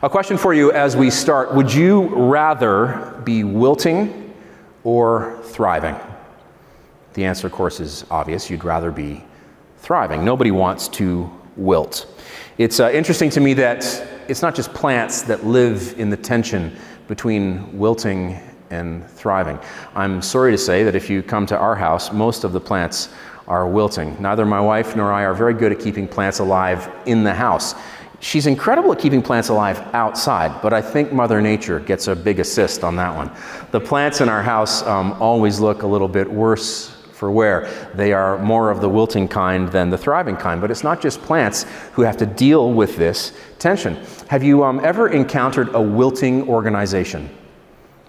A question for you as we start Would you rather be wilting or thriving? The answer, of course, is obvious. You'd rather be thriving. Nobody wants to wilt. It's uh, interesting to me that it's not just plants that live in the tension between wilting and thriving. I'm sorry to say that if you come to our house, most of the plants are wilting. Neither my wife nor I are very good at keeping plants alive in the house. She's incredible at keeping plants alive outside, but I think Mother Nature gets a big assist on that one. The plants in our house um, always look a little bit worse for wear. They are more of the wilting kind than the thriving kind, but it's not just plants who have to deal with this tension. Have you um, ever encountered a wilting organization?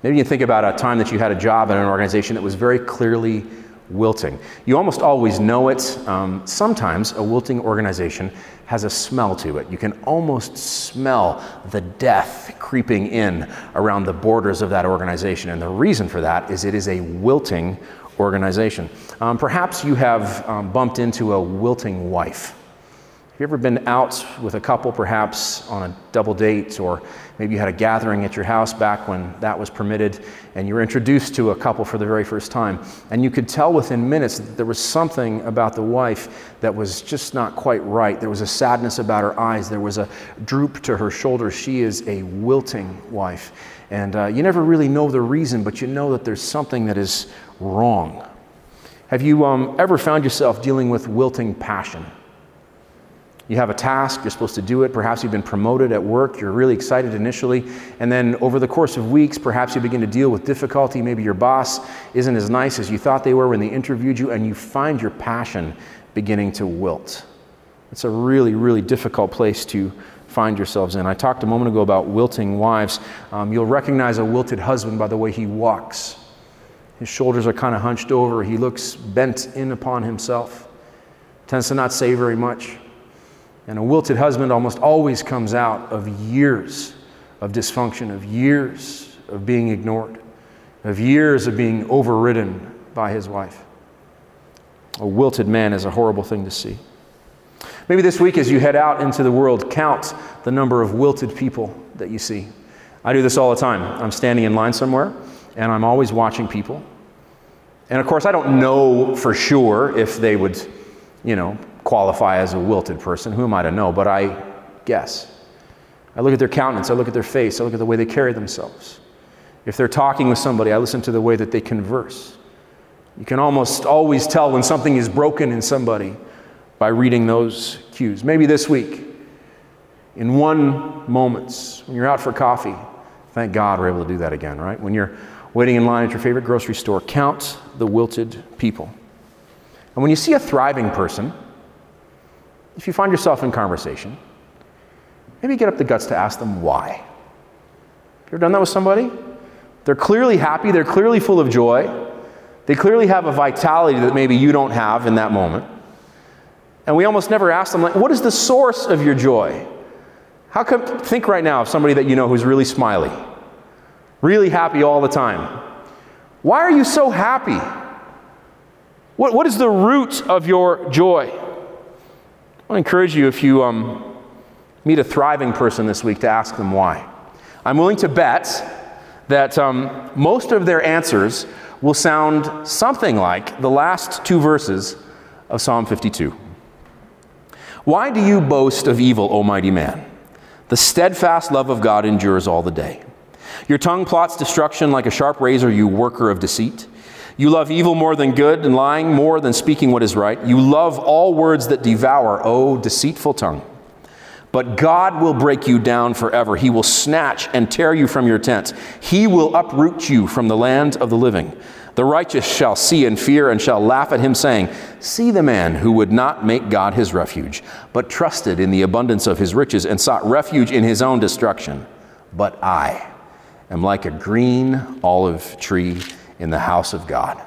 Maybe you think about a time that you had a job in an organization that was very clearly wilting. You almost always know it. Um, sometimes a wilting organization has a smell to it. You can almost smell the death creeping in around the borders of that organization. And the reason for that is it is a wilting organization. Um, perhaps you have um, bumped into a wilting wife. Have you ever been out with a couple, perhaps on a double date, or maybe you had a gathering at your house back when that was permitted, and you were introduced to a couple for the very first time, and you could tell within minutes that there was something about the wife that was just not quite right. There was a sadness about her eyes, there was a droop to her shoulders. She is a wilting wife. And uh, you never really know the reason, but you know that there's something that is wrong. Have you um, ever found yourself dealing with wilting passion? You have a task, you're supposed to do it. Perhaps you've been promoted at work, you're really excited initially. And then over the course of weeks, perhaps you begin to deal with difficulty. Maybe your boss isn't as nice as you thought they were when they interviewed you, and you find your passion beginning to wilt. It's a really, really difficult place to find yourselves in. I talked a moment ago about wilting wives. Um, you'll recognize a wilted husband by the way he walks. His shoulders are kind of hunched over, he looks bent in upon himself, tends to not say very much. And a wilted husband almost always comes out of years of dysfunction, of years of being ignored, of years of being overridden by his wife. A wilted man is a horrible thing to see. Maybe this week, as you head out into the world, count the number of wilted people that you see. I do this all the time. I'm standing in line somewhere, and I'm always watching people. And of course, I don't know for sure if they would, you know, qualify as a wilted person. Who am I to know? But I guess. I look at their countenance, I look at their face, I look at the way they carry themselves. If they're talking with somebody, I listen to the way that they converse. You can almost always tell when something is broken in somebody by reading those cues. Maybe this week, in one moment, when you're out for coffee, thank God we're able to do that again, right? When you're waiting in line at your favorite grocery store, count the wilted people. And when you see a thriving person, if you find yourself in conversation, maybe get up the guts to ask them why. You ever done that with somebody? They're clearly happy, they're clearly full of joy, they clearly have a vitality that maybe you don't have in that moment. And we almost never ask them, like, what is the source of your joy? How come, think right now of somebody that you know who's really smiley, really happy all the time. Why are you so happy? What, what is the root of your joy? I encourage you if you um, meet a thriving person this week to ask them why. I'm willing to bet that um, most of their answers will sound something like the last two verses of Psalm 52. Why do you boast of evil, O mighty man? The steadfast love of God endures all the day. Your tongue plots destruction like a sharp razor, you worker of deceit. You love evil more than good, and lying more than speaking what is right. You love all words that devour, O deceitful tongue. But God will break you down forever. He will snatch and tear you from your tent. He will uproot you from the land of the living. The righteous shall see and fear and shall laugh at him, saying, See the man who would not make God his refuge, but trusted in the abundance of his riches and sought refuge in his own destruction. But I am like a green olive tree in the house of God.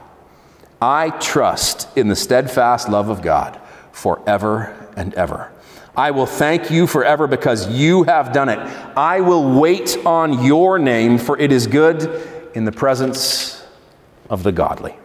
I trust in the steadfast love of God forever and ever. I will thank you forever because you have done it. I will wait on your name, for it is good in the presence of the godly.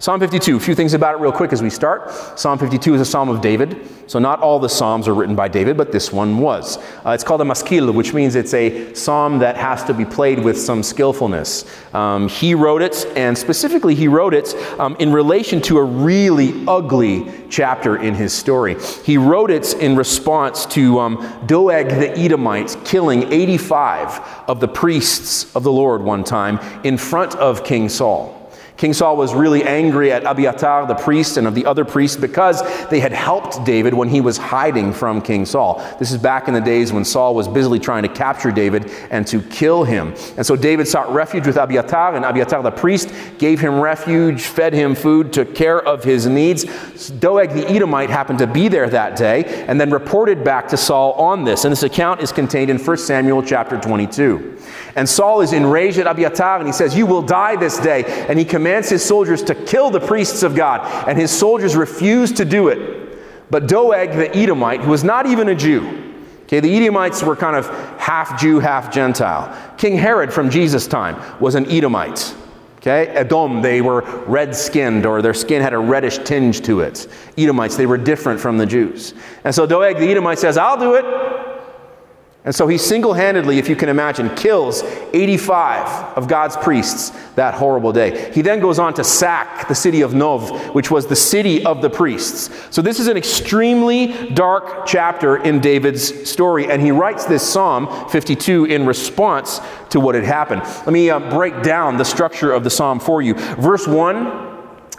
Psalm 52, a few things about it real quick as we start. Psalm 52 is a psalm of David. So, not all the psalms are written by David, but this one was. Uh, it's called a maskil, which means it's a psalm that has to be played with some skillfulness. Um, he wrote it, and specifically, he wrote it um, in relation to a really ugly chapter in his story. He wrote it in response to um, Doeg the Edomite killing 85 of the priests of the Lord one time in front of King Saul. King Saul was really angry at Abiathar, the priest, and of the other priests because they had helped David when he was hiding from King Saul. This is back in the days when Saul was busily trying to capture David and to kill him. And so David sought refuge with Abiathar, and Abiathar, the priest, gave him refuge, fed him food, took care of his needs. Doeg the Edomite happened to be there that day and then reported back to Saul on this. And this account is contained in 1 Samuel chapter 22. And Saul is enraged at Abiathar and he says, You will die this day. And he commands his soldiers to kill the priests of God. And his soldiers refuse to do it. But Doeg the Edomite, who was not even a Jew, okay, the Edomites were kind of half Jew, half Gentile. King Herod from Jesus' time was an Edomite. Okay, Edom, they were red skinned or their skin had a reddish tinge to it. Edomites, they were different from the Jews. And so Doeg the Edomite says, I'll do it. And so he single handedly, if you can imagine, kills 85 of God's priests that horrible day. He then goes on to sack the city of Nov, which was the city of the priests. So this is an extremely dark chapter in David's story, and he writes this Psalm 52 in response to what had happened. Let me uh, break down the structure of the psalm for you. Verse 1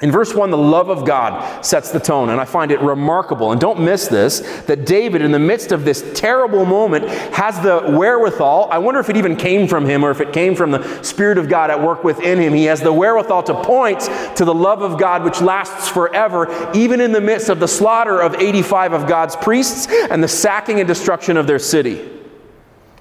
in verse 1, the love of God sets the tone, and I find it remarkable. And don't miss this that David, in the midst of this terrible moment, has the wherewithal. I wonder if it even came from him or if it came from the Spirit of God at work within him. He has the wherewithal to point to the love of God which lasts forever, even in the midst of the slaughter of 85 of God's priests and the sacking and destruction of their city.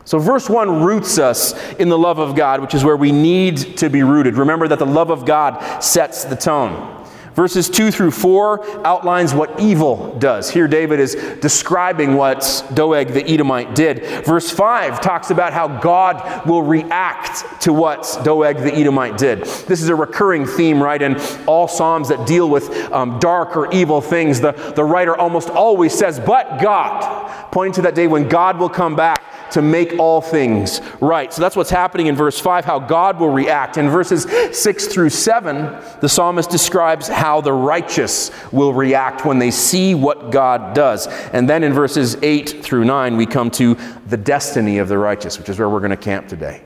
So, verse 1 roots us in the love of God, which is where we need to be rooted. Remember that the love of God sets the tone. Verses 2 through 4 outlines what evil does. Here, David is describing what Doeg the Edomite did. Verse 5 talks about how God will react to what Doeg the Edomite did. This is a recurring theme, right, in all Psalms that deal with um, dark or evil things. The, the writer almost always says, But God, pointing to that day when God will come back to make all things right. So that's what's happening in verse 5, how God will react. In verses 6 through 7, the psalmist describes how the righteous will react when they see what God does. And then in verses 8 through 9, we come to the destiny of the righteous, which is where we're going to camp today.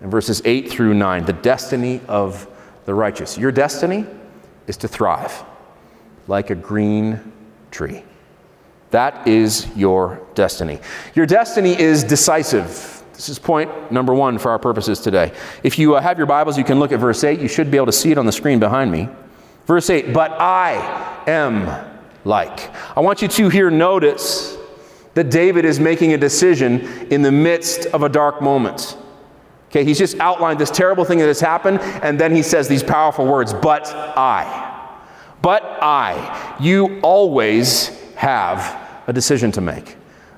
In verses 8 through 9, the destiny of the righteous. Your destiny is to thrive like a green tree. That is your destiny. Your destiny is decisive. This is point number one for our purposes today. If you uh, have your Bibles, you can look at verse 8. You should be able to see it on the screen behind me. Verse 8, but I am like. I want you to here notice that David is making a decision in the midst of a dark moment. Okay, he's just outlined this terrible thing that has happened, and then he says these powerful words, but I. But I. You always have a decision to make.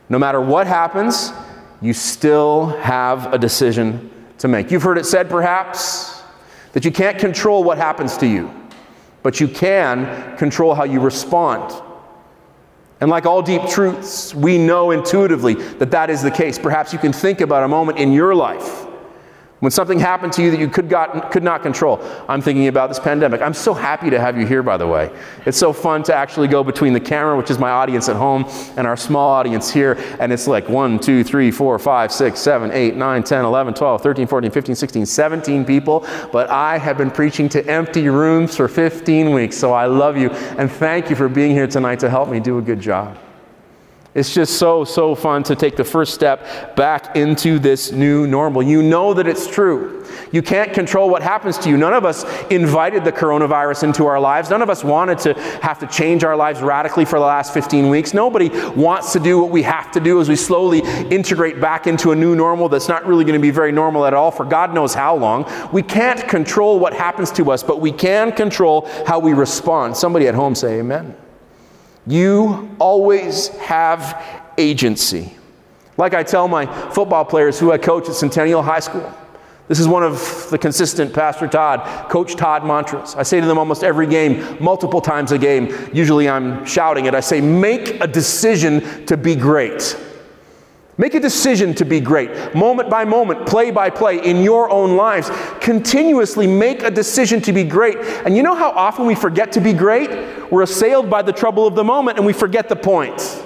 No matter what happens, you still have a decision to make. You've heard it said, perhaps, that you can't control what happens to you, but you can control how you respond. And like all deep truths, we know intuitively that that is the case. Perhaps you can think about a moment in your life when something happened to you that you could, got, could not control. I'm thinking about this pandemic. I'm so happy to have you here, by the way. It's so fun to actually go between the camera, which is my audience at home, and our small audience here. And it's like 1, 2, 3, 4, 5, 6, 7, 8, 9, 10, 11, 12, 13, 14, 15, 16, 17 people. But I have been preaching to empty rooms for 15 weeks. So I love you. And thank you for being here tonight to help me do a good job. It's just so, so fun to take the first step back into this new normal. You know that it's true. You can't control what happens to you. None of us invited the coronavirus into our lives. None of us wanted to have to change our lives radically for the last 15 weeks. Nobody wants to do what we have to do as we slowly integrate back into a new normal that's not really going to be very normal at all for God knows how long. We can't control what happens to us, but we can control how we respond. Somebody at home say, Amen. You always have agency. Like I tell my football players who I coach at Centennial High School, This is one of the consistent Pastor Todd, Coach Todd mantras. I say to them almost every game, multiple times a game. Usually I'm shouting it. I say, make a decision to be great. Make a decision to be great. Moment by moment, play by play, in your own lives. Continuously make a decision to be great. And you know how often we forget to be great? We're assailed by the trouble of the moment and we forget the point.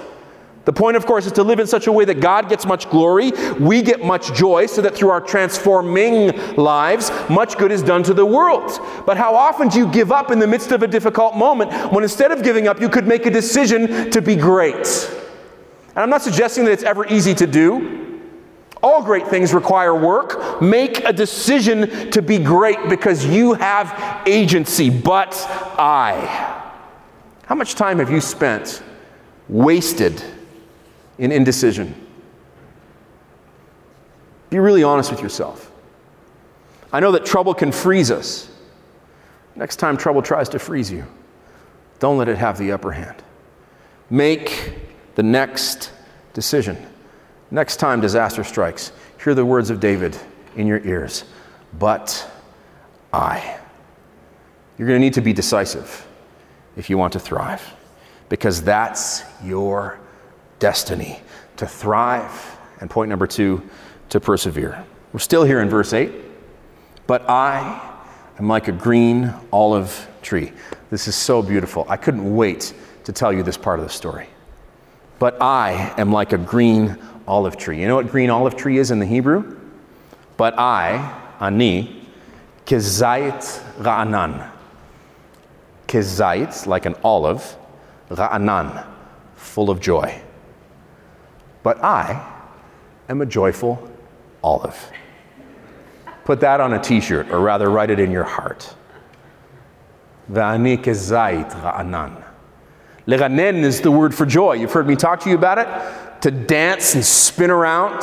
The point, of course, is to live in such a way that God gets much glory, we get much joy, so that through our transforming lives, much good is done to the world. But how often do you give up in the midst of a difficult moment when instead of giving up, you could make a decision to be great? And I'm not suggesting that it's ever easy to do. All great things require work. Make a decision to be great because you have agency. But I. How much time have you spent wasted in indecision? Be really honest with yourself. I know that trouble can freeze us. Next time trouble tries to freeze you, don't let it have the upper hand. Make the next decision. Next time disaster strikes, hear the words of David in your ears. But I. You're going to need to be decisive if you want to thrive, because that's your destiny to thrive. And point number two, to persevere. We're still here in verse 8. But I am like a green olive tree. This is so beautiful. I couldn't wait to tell you this part of the story. But I am like a green olive tree. You know what green olive tree is in the Hebrew? But I, ani, kezait ra'anan. Kezait, like an olive, ra'anan, full of joy. But I am a joyful olive. Put that on a t shirt, or rather, write it in your heart. Va'ani kezait ra'anan. Leranen is the word for joy. You've heard me talk to you about it. To dance and spin around.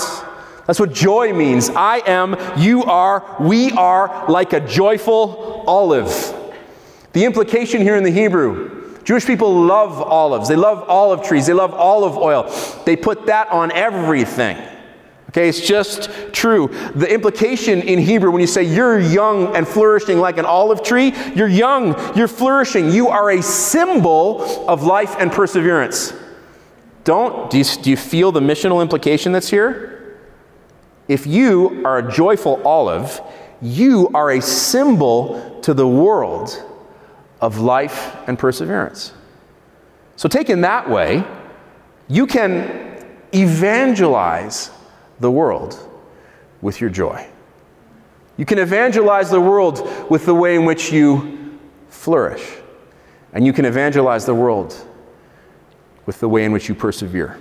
That's what joy means. I am, you are, we are like a joyful olive. The implication here in the Hebrew Jewish people love olives. They love olive trees. They love olive oil. They put that on everything. Okay, it's just true. The implication in Hebrew when you say you're young and flourishing like an olive tree, you're young, you're flourishing. You are a symbol of life and perseverance. Don't, do you, do you feel the missional implication that's here? If you are a joyful olive, you are a symbol to the world of life and perseverance. So, taken that way, you can evangelize the world with your joy. You can evangelize the world with the way in which you flourish. And you can evangelize the world with the way in which you persevere.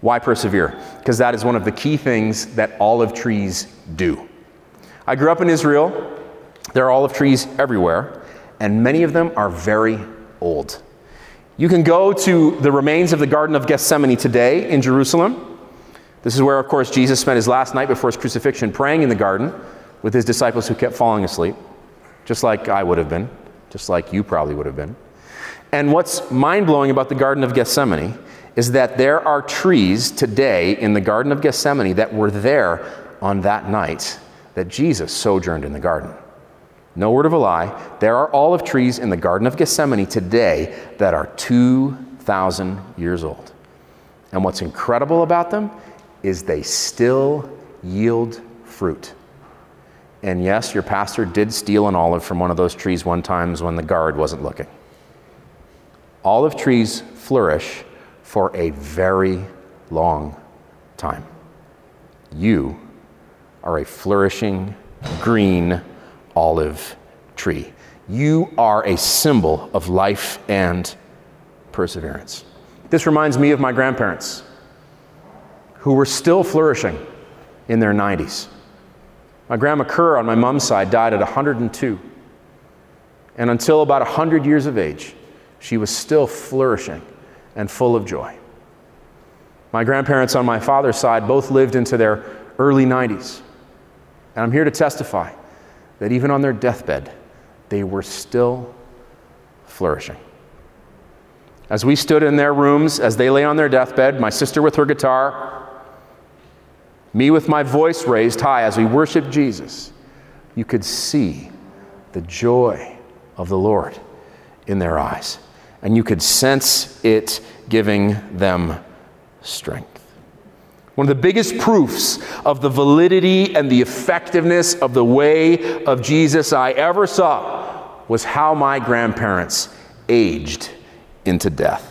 Why persevere? Because that is one of the key things that olive trees do. I grew up in Israel. There are olive trees everywhere, and many of them are very old. You can go to the remains of the Garden of Gethsemane today in Jerusalem. This is where, of course, Jesus spent his last night before his crucifixion praying in the garden with his disciples who kept falling asleep, just like I would have been, just like you probably would have been. And what's mind blowing about the Garden of Gethsemane is that there are trees today in the Garden of Gethsemane that were there on that night that Jesus sojourned in the garden. No word of a lie. There are olive trees in the Garden of Gethsemane today that are 2,000 years old. And what's incredible about them is they still yield fruit. And yes, your pastor did steal an olive from one of those trees one time when the guard wasn't looking. Olive trees flourish for a very long time. You are a flourishing green olive tree. You are a symbol of life and perseverance. This reminds me of my grandparents who were still flourishing in their 90s. My grandma Kerr on my mom's side died at 102. And until about 100 years of age, she was still flourishing and full of joy. My grandparents on my father's side both lived into their early 90s. And I'm here to testify that even on their deathbed, they were still flourishing. As we stood in their rooms, as they lay on their deathbed, my sister with her guitar, me with my voice raised high as we worship Jesus, you could see the joy of the Lord in their eyes, and you could sense it giving them strength. One of the biggest proofs of the validity and the effectiveness of the way of Jesus I ever saw was how my grandparents aged into death.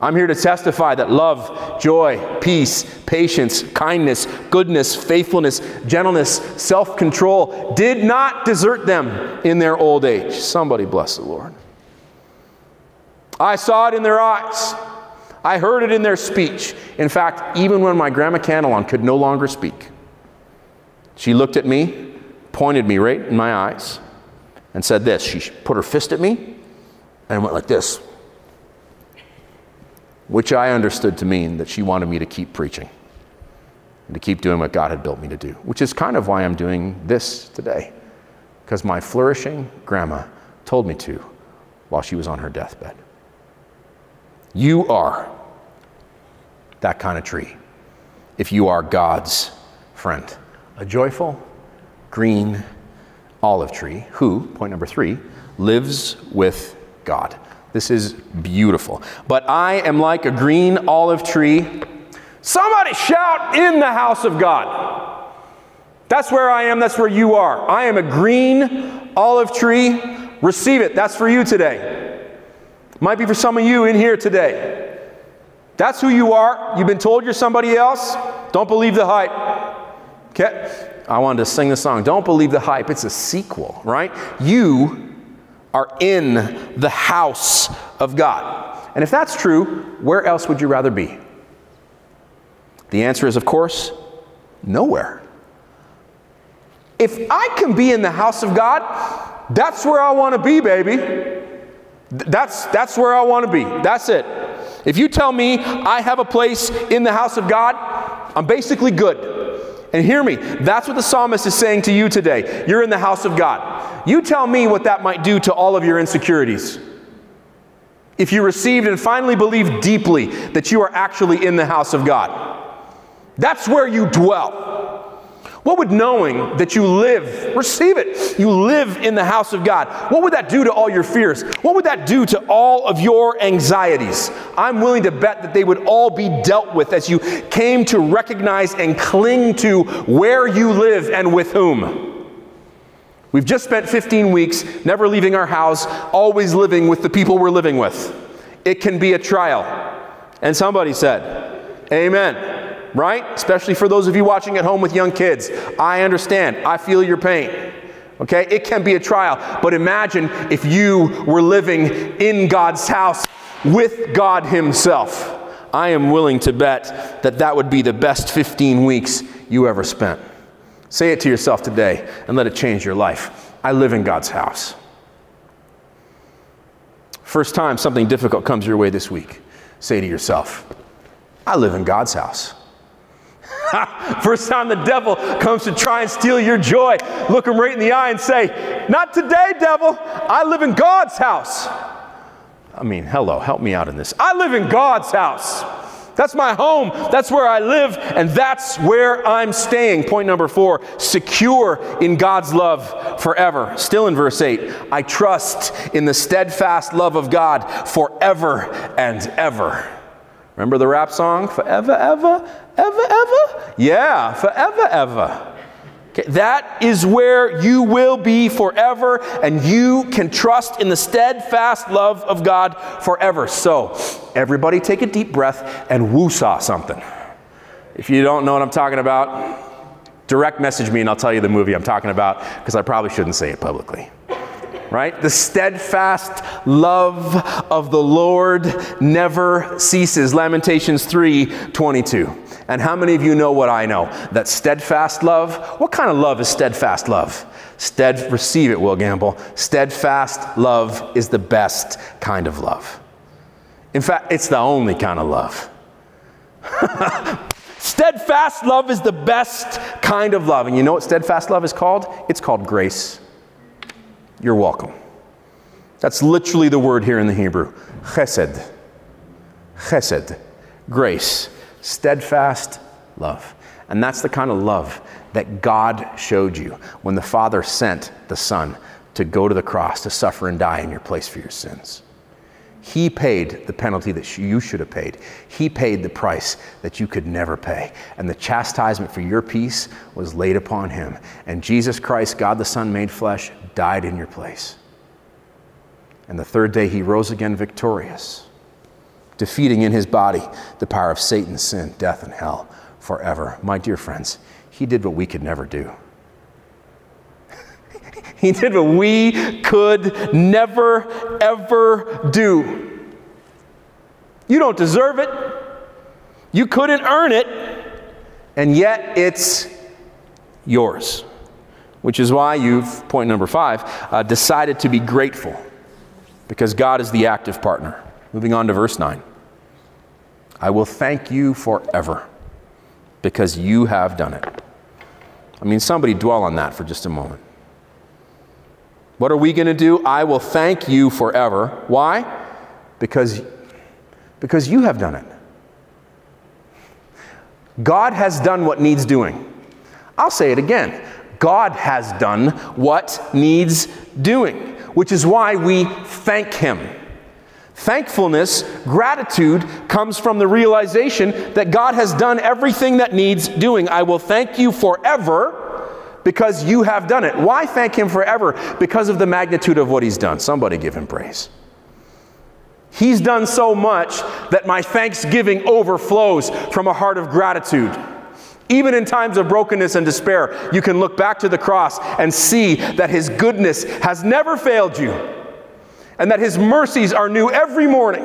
I'm here to testify that love, joy, peace, patience, kindness, goodness, faithfulness, gentleness, self control did not desert them in their old age. Somebody bless the Lord. I saw it in their eyes. I heard it in their speech. In fact, even when my grandma Candlon could no longer speak, she looked at me, pointed me right in my eyes, and said this. She put her fist at me and went like this which I understood to mean that she wanted me to keep preaching and to keep doing what God had built me to do, which is kind of why I'm doing this today, because my flourishing grandma told me to while she was on her deathbed. You are that kind of tree if you are God's friend, a joyful, green olive tree who, point number three, lives with God. This is beautiful. But I am like a green olive tree. Somebody shout in the house of God. That's where I am. That's where you are. I am a green olive tree. Receive it. That's for you today. Might be for some of you in here today. That's who you are. You've been told you're somebody else. Don't believe the hype. Okay? I wanted to sing the song. Don't believe the hype. It's a sequel, right? You are in the house of God. And if that's true, where else would you rather be? The answer is, of course, nowhere. If I can be in the house of God, that's where I want to be, baby. That's, that's where I want to be. That's it. If you tell me I have a place in the house of God, I'm basically good. And hear me, that's what the psalmist is saying to you today. You're in the house of God. You tell me what that might do to all of your insecurities. If you received and finally believed deeply that you are actually in the house of God, that's where you dwell. What would knowing that you live, receive it, you live in the house of God, what would that do to all your fears? What would that do to all of your anxieties? I'm willing to bet that they would all be dealt with as you came to recognize and cling to where you live and with whom. We've just spent 15 weeks never leaving our house, always living with the people we're living with. It can be a trial. And somebody said, Amen right? Especially for those of you watching at home with young kids. I understand. I feel your pain. Okay? It can be a trial. But imagine if you were living in God's house with God Himself. I am willing to bet that that would be the best 15 weeks you ever spent. Say it to yourself today and let it change your life. I live in God's house. First time something difficult comes your way this week, say to yourself, I live in God's house. First time the devil comes to try and steal your joy, look him right in the eye and say, Not today, devil. I live in God's house. I mean, hello, help me out in this. I live in God's house. That's my home. That's where I live, and that's where I'm staying. Point number four secure in God's love forever. Still in verse 8, I trust in the steadfast love of God forever and ever. Remember the rap song? Forever, ever, ever, ever? Yeah, forever, ever. Okay, that is where you will be forever, and you can trust in the steadfast love of God forever. So, everybody take a deep breath and woo-saw something. If you don't know what I'm talking about, direct message me and I'll tell you the movie I'm talking about because I probably shouldn't say it publicly right? The steadfast love of the Lord never ceases. Lamentations 3 22. And how many of you know what I know? That steadfast love, what kind of love is steadfast love? Stead, receive it, Will Gamble. Steadfast love is the best kind of love. In fact, it's the only kind of love. steadfast love is the best kind of love. And you know what steadfast love is called? It's called grace. You're welcome. That's literally the word here in the Hebrew. Chesed. Chesed. Grace. Steadfast love. And that's the kind of love that God showed you when the Father sent the Son to go to the cross to suffer and die in your place for your sins. He paid the penalty that you should have paid. He paid the price that you could never pay. And the chastisement for your peace was laid upon him. And Jesus Christ, God the Son made flesh, died in your place. And the third day he rose again victorious, defeating in his body the power of Satan, sin, death, and hell forever. My dear friends, he did what we could never do. he did what we could never, ever do. You don't deserve it. You couldn't earn it. And yet it's yours. Which is why you've, point number five, uh, decided to be grateful because God is the active partner. Moving on to verse 9. I will thank you forever because you have done it. I mean, somebody dwell on that for just a moment. What are we going to do? I will thank you forever. Why? Because, because you have done it. God has done what needs doing. I'll say it again. God has done what needs doing which is why we thank Him. Thankfulness, gratitude, comes from the realization that God has done everything that needs doing. I will thank you forever because you have done it. Why thank Him forever? Because of the magnitude of what He's done. Somebody give Him praise. He's done so much that my thanksgiving overflows from a heart of gratitude. Even in times of brokenness and despair, you can look back to the cross and see that His goodness has never failed you, and that His mercies are new every morning,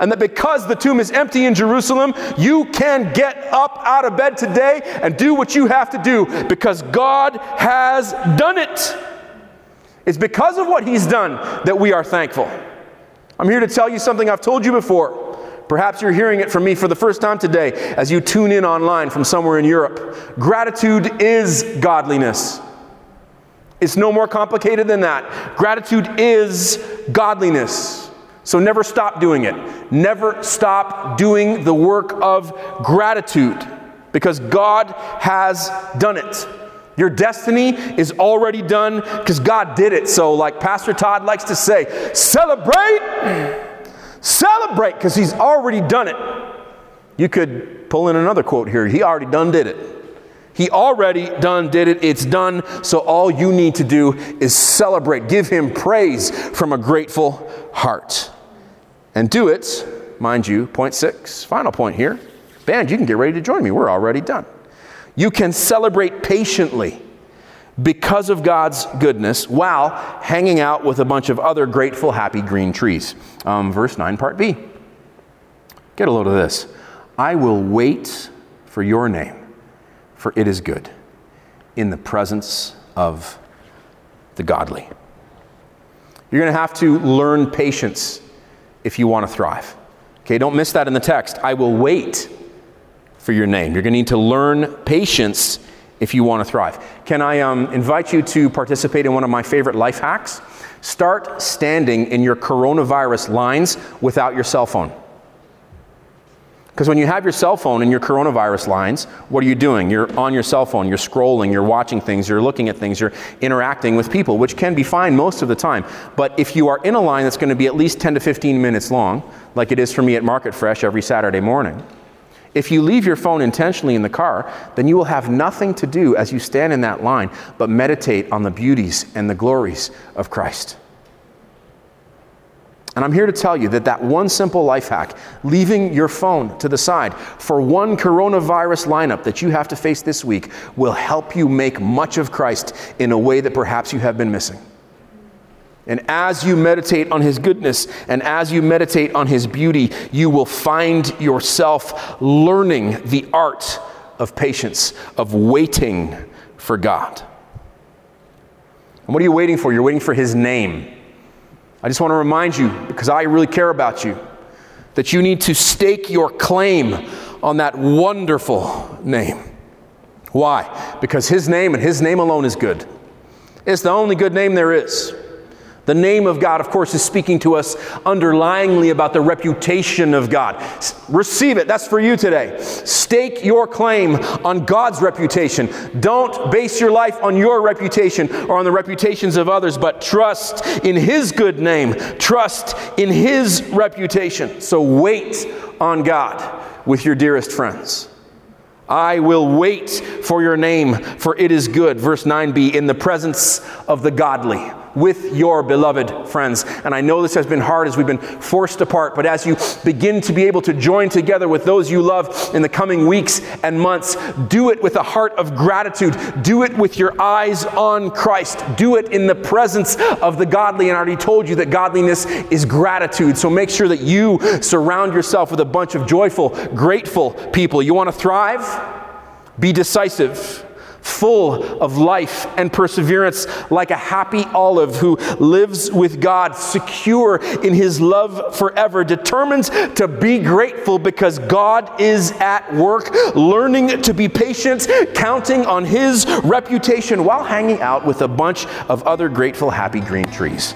and that because the tomb is empty in Jerusalem, you can get up out of bed today and do what you have to do because God has done it. It's because of what He's done that we are thankful. I'm here to tell you something I've told you before. Perhaps you're hearing it from me for the first time today as you tune in online from somewhere in Europe. Gratitude is godliness. It's no more complicated than that. Gratitude is godliness. So never stop doing it. Never stop doing the work of gratitude because God has done it. Your destiny is already done because God did it. So, like Pastor Todd likes to say, celebrate Celebrate because he's already done it. You could pull in another quote here. He already done did it. He already done did it. It's done. So all you need to do is celebrate. Give him praise from a grateful heart. And do it, mind you, point six, final point here. Band, you can get ready to join me. We're already done. You can celebrate patiently because of God's goodness while hanging out with a bunch of other grateful, happy green trees. Um, verse 9, part B. Get a load of this. I will wait for your name, for it is good, in the presence of the godly. You're going to have to learn patience if you want to thrive. Okay, don't miss that in the text. I will wait for your name. You're going to need to learn patience if you want to thrive. Can I um, invite you to participate in one of my favorite life hacks? Start standing in your coronavirus lines without your cell phone. Because when you have your cell phone in your coronavirus lines, what are you doing? You're on your cell phone, you're scrolling, you're watching things, you're looking at things, you're interacting with people, which can be fine most of the time. But if you are in a line that's going to be at least 10 to 15 minutes long, like it is for me at Market Fresh every Saturday morning, if you leave your phone intentionally in the car, then you will have nothing to do as you stand in that line but meditate on the beauties and the glories of Christ. And I'm here to tell you that that one simple life hack, leaving your phone to the side for one coronavirus lineup that you have to face this week, will help you make much of Christ in a way that perhaps you have been missing. And as you meditate on His goodness and as you meditate on His beauty, you will find yourself learning the art of patience, of waiting for God. And what are you waiting for? You're waiting for His name. I just want to remind you, because I really care about you, that you need to stake your claim on that wonderful name. Why? Because His name and His name alone is good. It's the only good name there is. The name of God, of course, is speaking to us underlyingly about the reputation of God. Receive it. That's for you today. Stake your claim on God's reputation. Don't base your life on your reputation or on the reputations of others, but trust in His good name. Trust in His reputation. So wait on God with your dearest friends. I will wait for your name, for it is good. Verse 9b, in the presence of the godly with your beloved friends. And I know this has been hard as we've been forced apart, but as you begin to be able to join together with those you love in the coming weeks and months, do it with a heart of gratitude. Do it with your eyes on Christ. Do it in the presence of the godly. And I already told you that godliness is gratitude. So make sure that you surround yourself with a bunch of joyful, grateful people. You want to thrive? Be decisive full of life and perseverance, like a happy olive who lives with God, secure in his love forever, determined to be grateful because God is at work, learning to be patient, counting on his reputation while hanging out with a bunch of other grateful, happy green trees.